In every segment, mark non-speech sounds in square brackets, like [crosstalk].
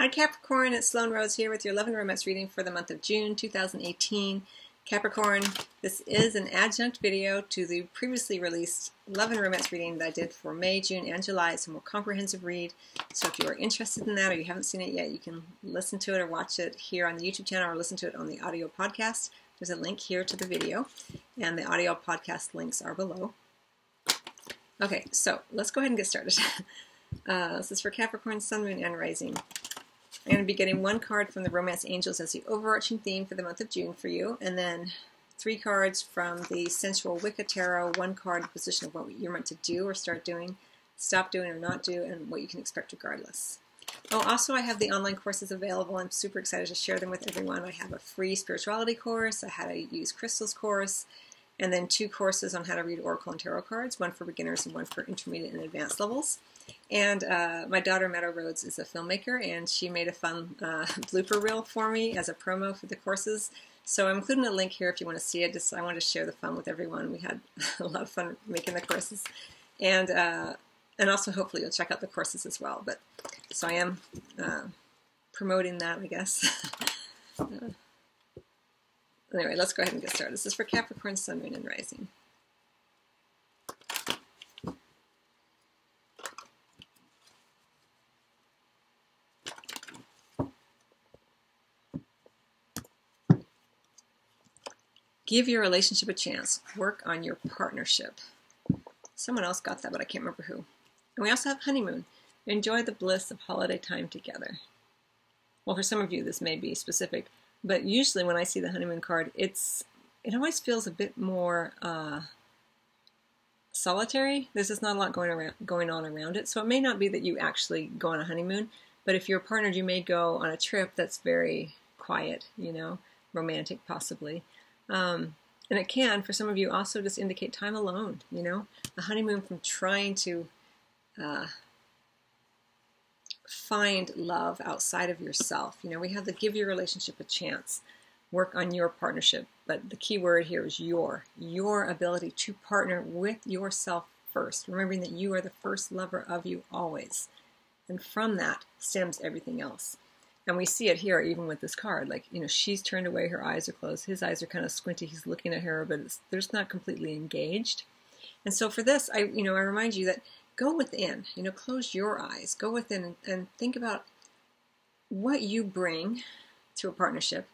Hi Capricorn, it's Sloan Rose here with your Love and Romance reading for the month of June 2018. Capricorn, this is an adjunct video to the previously released Love and Romance reading that I did for May, June, and July. It's a more comprehensive read. So if you are interested in that or you haven't seen it yet, you can listen to it or watch it here on the YouTube channel or listen to it on the audio podcast. There's a link here to the video, and the audio podcast links are below. Okay, so let's go ahead and get started. [laughs] Uh, this is for Capricorn, Sun, Moon, and Rising. I'm going to be getting one card from the Romance Angels as the overarching theme for the month of June for you, and then three cards from the Sensual Wicca Tarot, one card position of what you're meant to do or start doing, stop doing or not do, and what you can expect regardless. Oh, also, I have the online courses available. I'm super excited to share them with everyone. I have a free spirituality course, a how to use crystals course, and then two courses on how to read Oracle and Tarot cards, one for beginners and one for intermediate and advanced levels. And uh, my daughter, Meadow Rhodes, is a filmmaker, and she made a fun uh, [laughs] blooper reel for me as a promo for the courses. So I'm including a link here if you want to see it. Just I want to share the fun with everyone. We had [laughs] a lot of fun making the courses, and uh, and also hopefully you'll check out the courses as well. But so I am uh, promoting that, I guess. [laughs] Uh, anyway, let's go ahead and get started. This is for Capricorn, Sun, Moon, and Rising. Give your relationship a chance. Work on your partnership. Someone else got that, but I can't remember who. And we also have honeymoon. Enjoy the bliss of holiday time together. Well, for some of you, this may be specific, but usually when I see the honeymoon card, it's it always feels a bit more uh, solitary. There's just not a lot going around going on around it. So it may not be that you actually go on a honeymoon, but if you're partnered, you may go on a trip that's very quiet, you know, romantic possibly. Um, and it can, for some of you, also just indicate time alone, you know, a honeymoon from trying to uh, find love outside of yourself. You know, we have to give your relationship a chance, work on your partnership. But the key word here is your, your ability to partner with yourself first, remembering that you are the first lover of you always. And from that stems everything else. And we see it here even with this card. Like, you know, she's turned away, her eyes are closed, his eyes are kind of squinty, he's looking at her, but they're not completely engaged. And so for this, I, you know, I remind you that go within, you know, close your eyes, go within and, and think about what you bring to a partnership,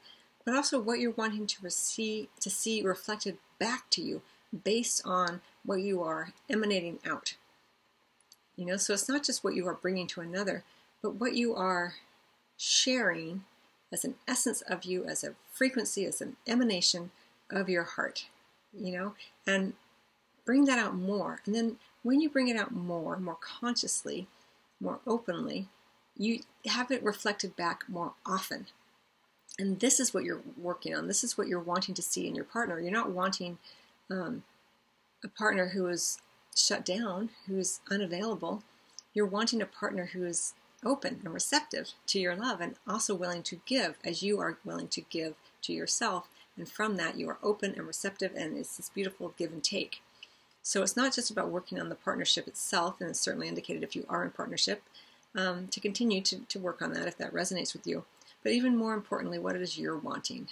but also what you're wanting to receive, to see reflected back to you based on what you are emanating out. You know, so it's not just what you are bringing to another, but what you are sharing as an essence of you, as a frequency, as an emanation of your heart, you know, and bring that out more. And then when you bring it out more, more consciously, more openly, you have it reflected back more often. And this is what you're working on. This is what you're wanting to see in your partner. You're not wanting um, a partner who is shut down, who's unavailable. You're wanting a partner who is open and receptive to your love and also willing to give as you are willing to give to yourself. And from that, you are open and receptive, and it's this beautiful give and take. So it's not just about working on the partnership itself, and it's certainly indicated if you are in partnership, um, to continue to, to work on that if that resonates with you. But even more importantly, what it is you're wanting.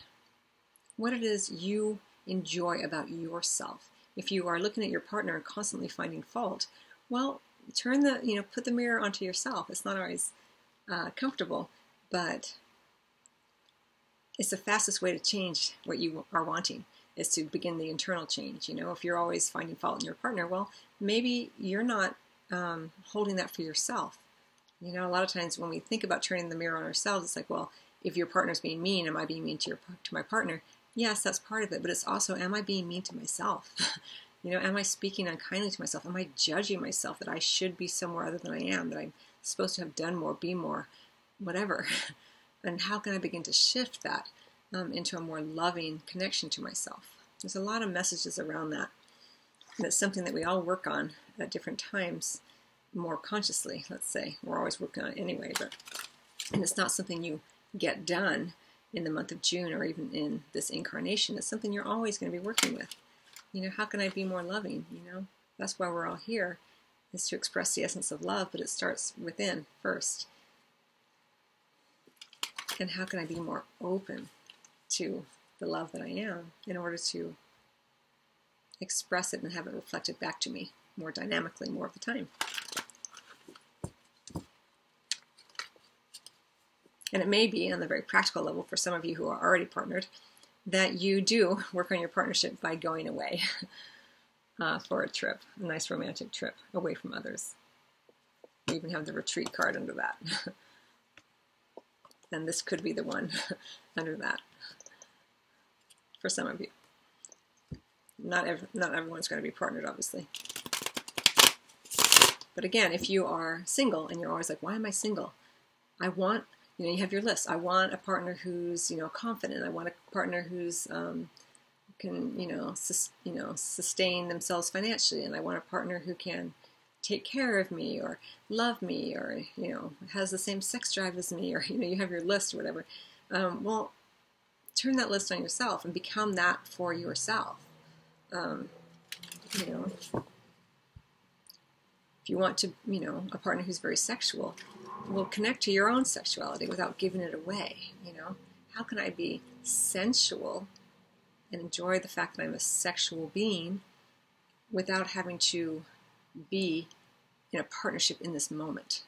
What it is you enjoy about yourself. If you are looking at your partner and constantly finding fault, well, turn the you know put the mirror onto yourself. It's not always uh, comfortable but it's the fastest way to change what you are wanting is to begin the internal change you know? If you're always finding fault in your partner well maybe you're not um, holding that for yourself. You know a lot of times when we think about turning the mirror on ourselves it's like well if your partner's being mean am i being mean to your to my partner? Yes that's part of it but it's also am i being mean to myself [laughs] You know, am I speaking unkindly to myself? Am I judging myself that I should be somewhere other than I am, that I'm supposed to have done more, be more, whatever? [laughs] and how can I begin to shift that um, into a more loving connection to myself? There's a lot of messages around that. And it's something that we all work on at different times more consciously, let's say. We're always working on it anyway, but and it's not something you get done in the month of June or even in this incarnation. It's something you're always going to be working with. You know, how can I be more loving? You know, that's why we're all here, is to express the essence of love, but it starts within first. And how can I be more open to the love that I am in order to express it and have it reflected back to me more dynamically more of the time? And it may be on the very practical level for some of you who are already partnered that you do work on your partnership by going away [laughs] uh, for a trip, a nice romantic trip away from others. You even have the retreat card under that. [laughs] and this could be the one [laughs] under that for some of you. Not, ev- not everyone's going to be partnered, obviously. But again, if you are single and you're always like, why am I single? I want, you know, you have your list. I want a partner who's, you know, confident. I want a partner who's um, can, you know, sus- you know, sustain themselves financially, and I want a partner who can take care of me or love me or you know has the same sex drive as me or [laughs] you know you have your list or whatever um, well turn that list on yourself and become that for yourself um, you know if you want to you know a partner who's very sexual will connect to your own sexuality without giving it away you know how can i be sensual and enjoy the fact that i'm a sexual being without having to be in a partnership in this moment.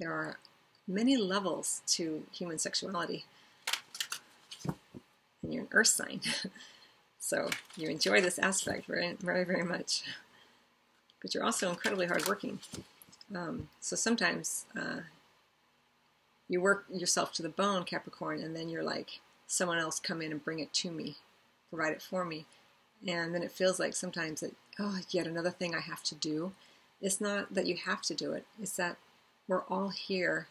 There are many levels to human sexuality. And you're an earth sign. [laughs] so you enjoy this aspect very, very, very much. But you're also incredibly hardworking. Um, so sometimes uh, you work yourself to the bone, Capricorn, and then you're like, someone else come in and bring it to me, provide it for me. And then it feels like sometimes that oh, yet another thing I have to do. It's not that you have to do it, it's that we're all here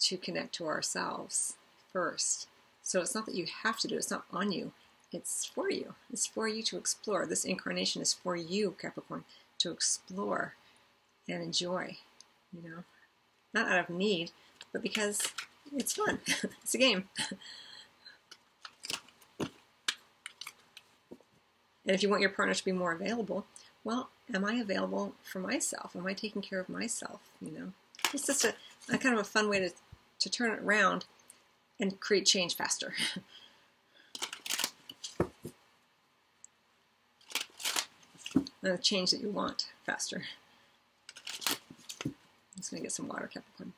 to connect to ourselves first. So it's not that you have to do it, it's not on you, it's for you. It's for you to explore. This incarnation is for you, Capricorn, to explore and enjoy, you know, not out of need, but because it's fun. [laughs] it's a game. And if you want your partner to be more available, well, am I available for myself? Am I taking care of myself? You know, it's just a, a kind of a fun way to, to turn it around and create change faster. the [laughs] uh, change that you want faster. I'm just to get some water, Capricorn.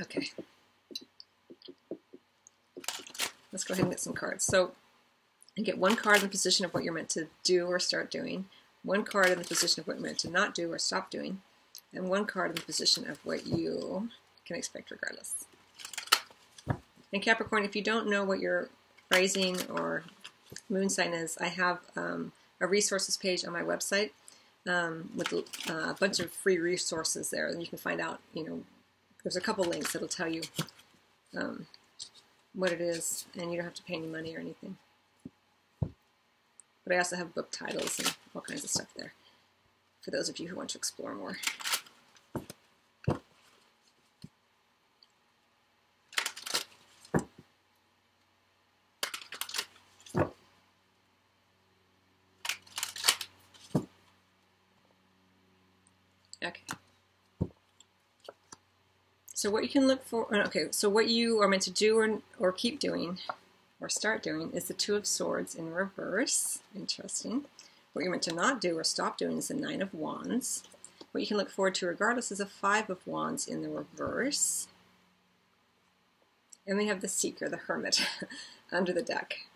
Okay. Let's go ahead and get some cards. So and get one card in the position of what you're meant to do or start doing, one card in the position of what you're meant to not do or stop doing, and one card in the position of what you can expect regardless. And Capricorn, if you don't know what your rising or moon sign is, I have um, a resources page on my website um, with uh, a bunch of free resources there, and you can find out. You know, there's a couple links that'll tell you um, what it is, and you don't have to pay any money or anything. But I also have book titles and all kinds of stuff there for those of you who want to explore more. Okay. Can look for, okay, so what you are meant to do or, or keep doing or start doing is the Two of Swords in reverse. Interesting. What you're meant to not do or stop doing is the Nine of Wands. What you can look forward to regardless is a Five of Wands in the reverse. And we have the Seeker, the Hermit, [laughs] under the deck.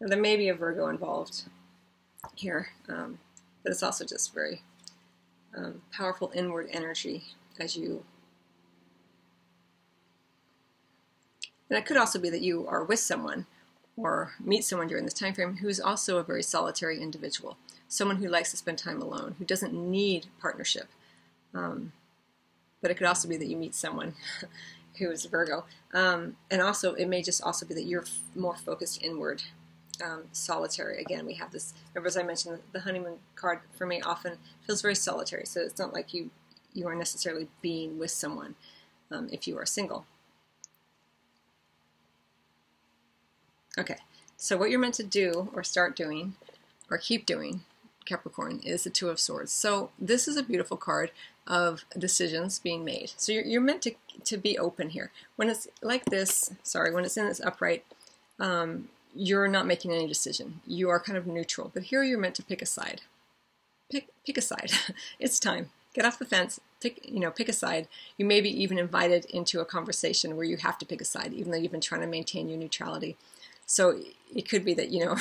Now, there may be a Virgo involved here, um, but it's also just very um, powerful inward energy as you And it could also be that you are with someone or meet someone during this time frame who's also a very solitary individual, someone who likes to spend time alone, who doesn't need partnership. Um, but it could also be that you meet someone [laughs] who is Virgo. Um, and also, it may just also be that you're f- more focused inward, um, solitary. Again, we have this. Remember, as I mentioned, the honeymoon card for me often feels very solitary. So it's not like you you are necessarily being with someone um, if you are single. Okay, so what you're meant to do or start doing or keep doing Capricorn is the Two of Swords. So this is a beautiful card of decisions being made. So you're, you're meant to, to be open here. When it's like this, sorry, when it's in this upright, um, you're not making any decision. You are kind of neutral. But here you're meant to pick a side. Pick, pick a side. [laughs] it's time. Get off the fence. Pick, you know, pick a side. You may be even invited into a conversation where you have to pick a side, even though you've been trying to maintain your neutrality. So it could be that, you know,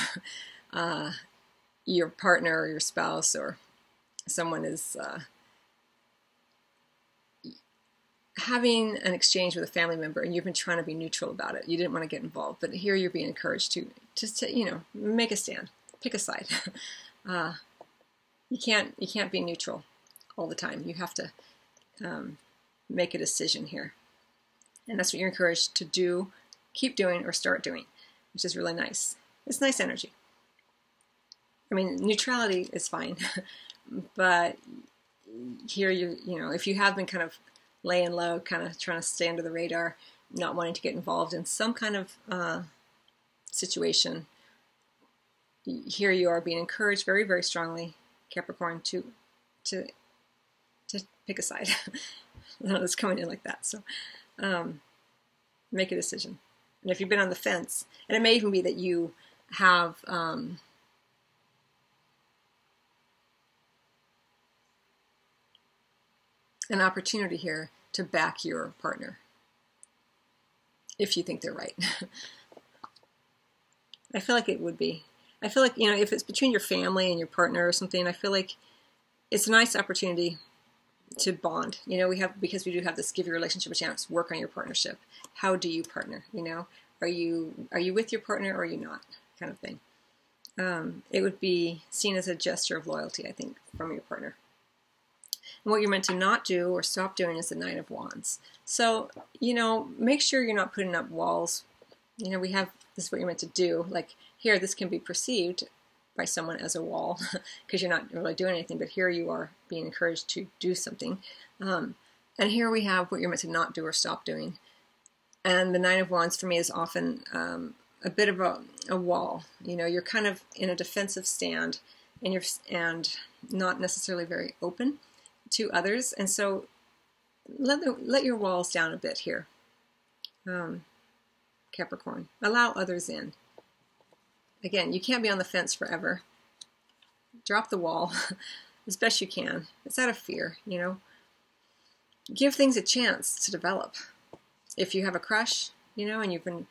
[laughs] uh, your partner or your spouse or someone is uh, having an exchange with a family member and you've been trying to be neutral about it. You didn't want to get involved, but here you're being encouraged to just to, you know make a stand, pick a side. [laughs] uh, you can't you can't be neutral all the time. You have to um, make a decision here, and that's what you're encouraged to do, keep doing, or start doing, which is really nice. It's nice energy. I mean, neutrality is fine, [laughs] but here you you know if you have been kind of laying low, kind of trying to stay under the radar, not wanting to get involved in some kind of uh, situation, here you are being encouraged very very strongly, Capricorn, to to to pick a side. [laughs] it's coming in like that, so um, make a decision. And if you've been on the fence, and it may even be that you have. Um, an opportunity here to back your partner if you think they're right. [laughs] I feel like it would be. I feel like, you know, if it's between your family and your partner or something, I feel like it's a nice opportunity to bond. You know, we have, because we do have this give your relationship a chance, work on your partnership. How do you partner? You know, are you, are you with your partner or are you not? Kind of thing. Um, it would be seen as a gesture of loyalty, I think, from your partner. And what you're meant to not do or stop doing is the Nine of Wands. So, you know, make sure you're not putting up walls. You know, we have this is what you're meant to do. Like here, this can be perceived by someone as a wall [laughs] because you're not really doing anything, but here you are being encouraged to do something. Um, and here we have what you're meant to not do or stop doing. And the Nine of Wands for me is often um, a bit of a, a wall. You know, you're kind of in a defensive stand and you're and not necessarily very open to others. And so let, the, let your walls down a bit here, um, Capricorn. Allow others in. Again, you can't be on the fence forever. Drop the wall [laughs] as best you can. It's out of fear, you know. Give things a chance to develop. If you have a crush, you know, and you've been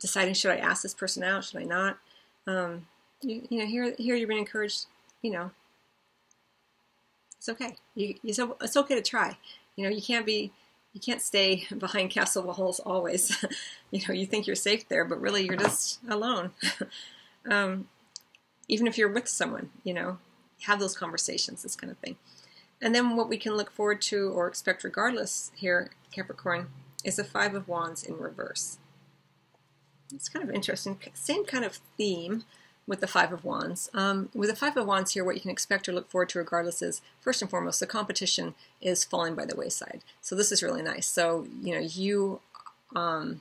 deciding, should I ask this person out, should I not? Um, you, you know, here, here you're being encouraged, you know, it's okay. You, you, it's okay to try. You know, you can't be, you can't stay [laughs] behind castle walls always. [laughs] you know, you think you're safe there, but really you're just alone. [laughs] um, even if you're with someone, you know, have those conversations, this kind of thing. And then what we can look forward to or expect regardless here, Capricorn, is the Five of Wands in reverse. It's kind of interesting. Same kind of theme, with the Five of Wands. Um, with the Five of Wands here, what you can expect or look forward to regardless is, first and foremost, the competition is falling by the wayside. So this is really nice. So, you know, you um,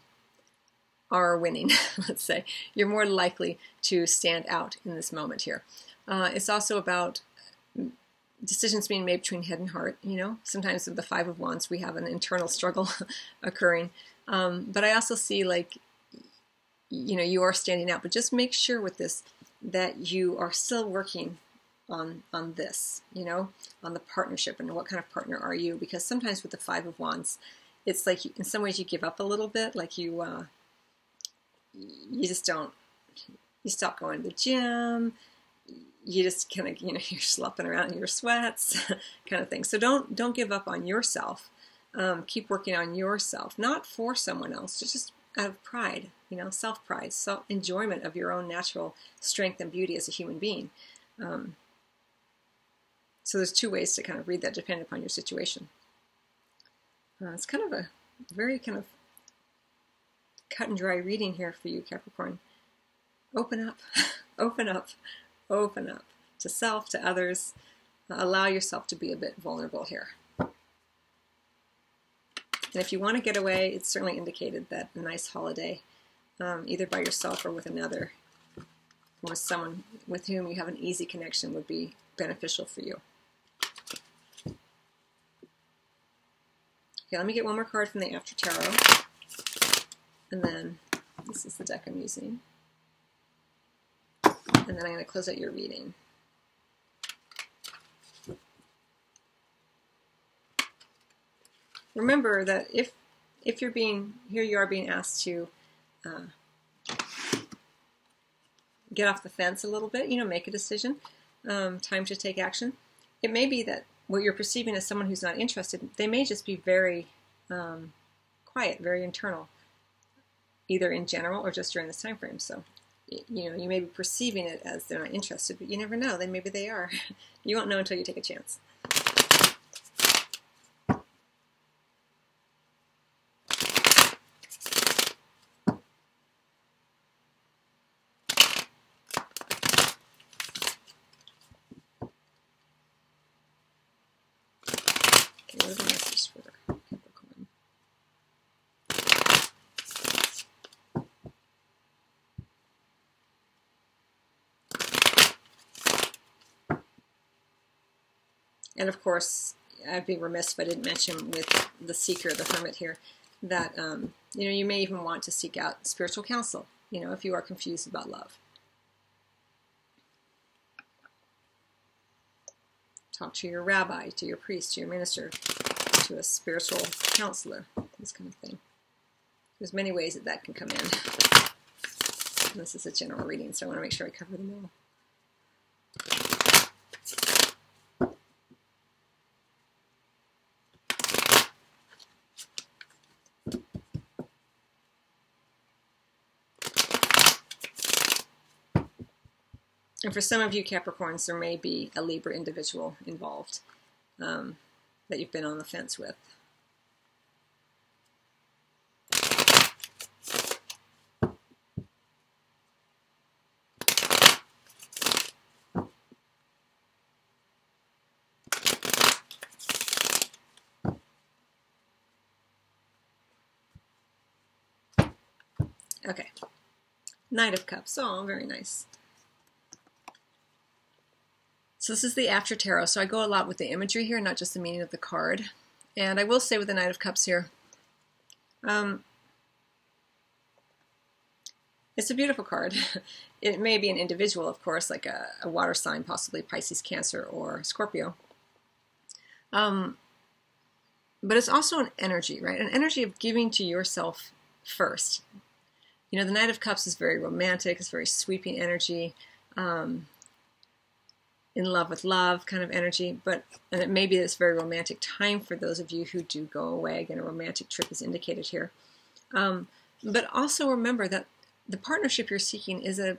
are winning, [laughs] let's say. You're more likely to stand out in this moment here. Uh, it's also about decisions being made between head and heart. You know, sometimes with the Five of Wands, we have an internal struggle [laughs] occurring. Um, but I also see like you know you are standing out but just make sure with this that you are still working on on this, you know, on the partnership and what kind of partner are you? Because sometimes with the Five of Wands, it's like in some ways you give up a little bit, like you uh, you just don't you stop going to the gym. You just kind of you know [laughs] you're slopping around in your sweats, [laughs] kind of thing. So don't don't give up on yourself. Um, keep working on yourself, not for someone else, just out of pride, you know, self pride, self enjoyment of your own natural strength and beauty as a human being. Um, so there's two ways to kind of read that depending upon your situation. Uh, it's kind of a very kind of cut and dry reading here for you, Capricorn. Open up, [laughs] open up, open up to self, to others. Uh, allow yourself to be a bit vulnerable here. And if you want to get away, it's certainly indicated that a nice holiday, um, either by yourself or with another, or with someone with whom you have an easy connection would be beneficial for you. Okay, let me get one more card from the After Tarot. And then this is the deck I'm using. And then I'm going to close out your reading. Remember that if if you're being here, you are being asked to uh, get off the fence a little bit. You know, make a decision. Um, time to take action. It may be that what you're perceiving as someone who's not interested, they may just be very um, quiet, very internal, either in general or just during this time frame. So, you know, you may be perceiving it as they're not interested, but you never know. Then maybe they are. [laughs] you won't know until you take a chance. And of course, I'd be remiss if I didn't mention with the seeker, the hermit here, that um, you know you may even want to seek out spiritual counsel. You know, if you are confused about love. Talk to your rabbi, to your priest, to your minister, to a spiritual counselor, this kind of thing. There's many ways that that can come in. This is a general reading, so I want to make sure I cover them all. And for some of you Capricorns, there may be a Libra individual involved um, that you've been on the fence with. Okay. Knight of Cups. Oh, very nice. So this is the After Tarot. So I go a lot with the imagery here, not just the meaning of the card. And I will say with the Knight of Cups here, um, it's a beautiful card. [laughs] it may be an individual, of course, like a, a water sign, possibly Pisces, Cancer, or Scorpio. Um, but it's also an energy, right? An energy of giving to yourself first. You know, the Knight of Cups is very romantic, it's very sweeping energy. Um, in love with love kind of energy, but and it may be this very romantic time for those of you who do go away. Again, a romantic trip is indicated here. Um, but also remember that the partnership you're seeking is a,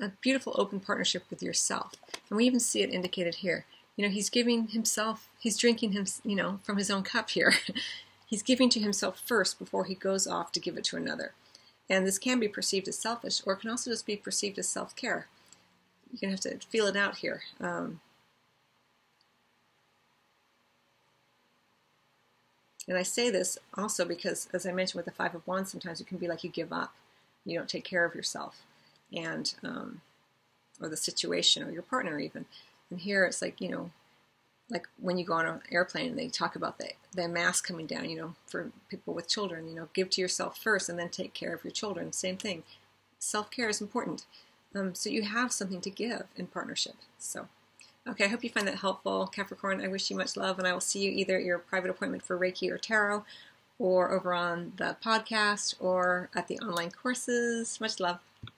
a beautiful open partnership with yourself. And we even see it indicated here. You know, he's giving himself, he's drinking him, you know, from his own cup here. [laughs] he's giving to himself first before he goes off to give it to another. And this can be perceived as selfish, or it can also just be perceived as self care you're to have to feel it out here. Um, and I say this also because, as I mentioned with the Five of Wands, sometimes it can be like you give up. You don't take care of yourself, and um, or the situation or your partner even. And here it's like you know, like when you go on an airplane and they talk about the the mask coming down. You know, for people with children, you know, give to yourself first and then take care of your children. Same thing. Self care is important. Um, so you have something to give in partnership. So, okay, I hope you find that helpful, Capricorn. I wish you much love, and I will see you either at your private appointment for Reiki or Tarot, or over on the podcast, or at the online courses. Much love.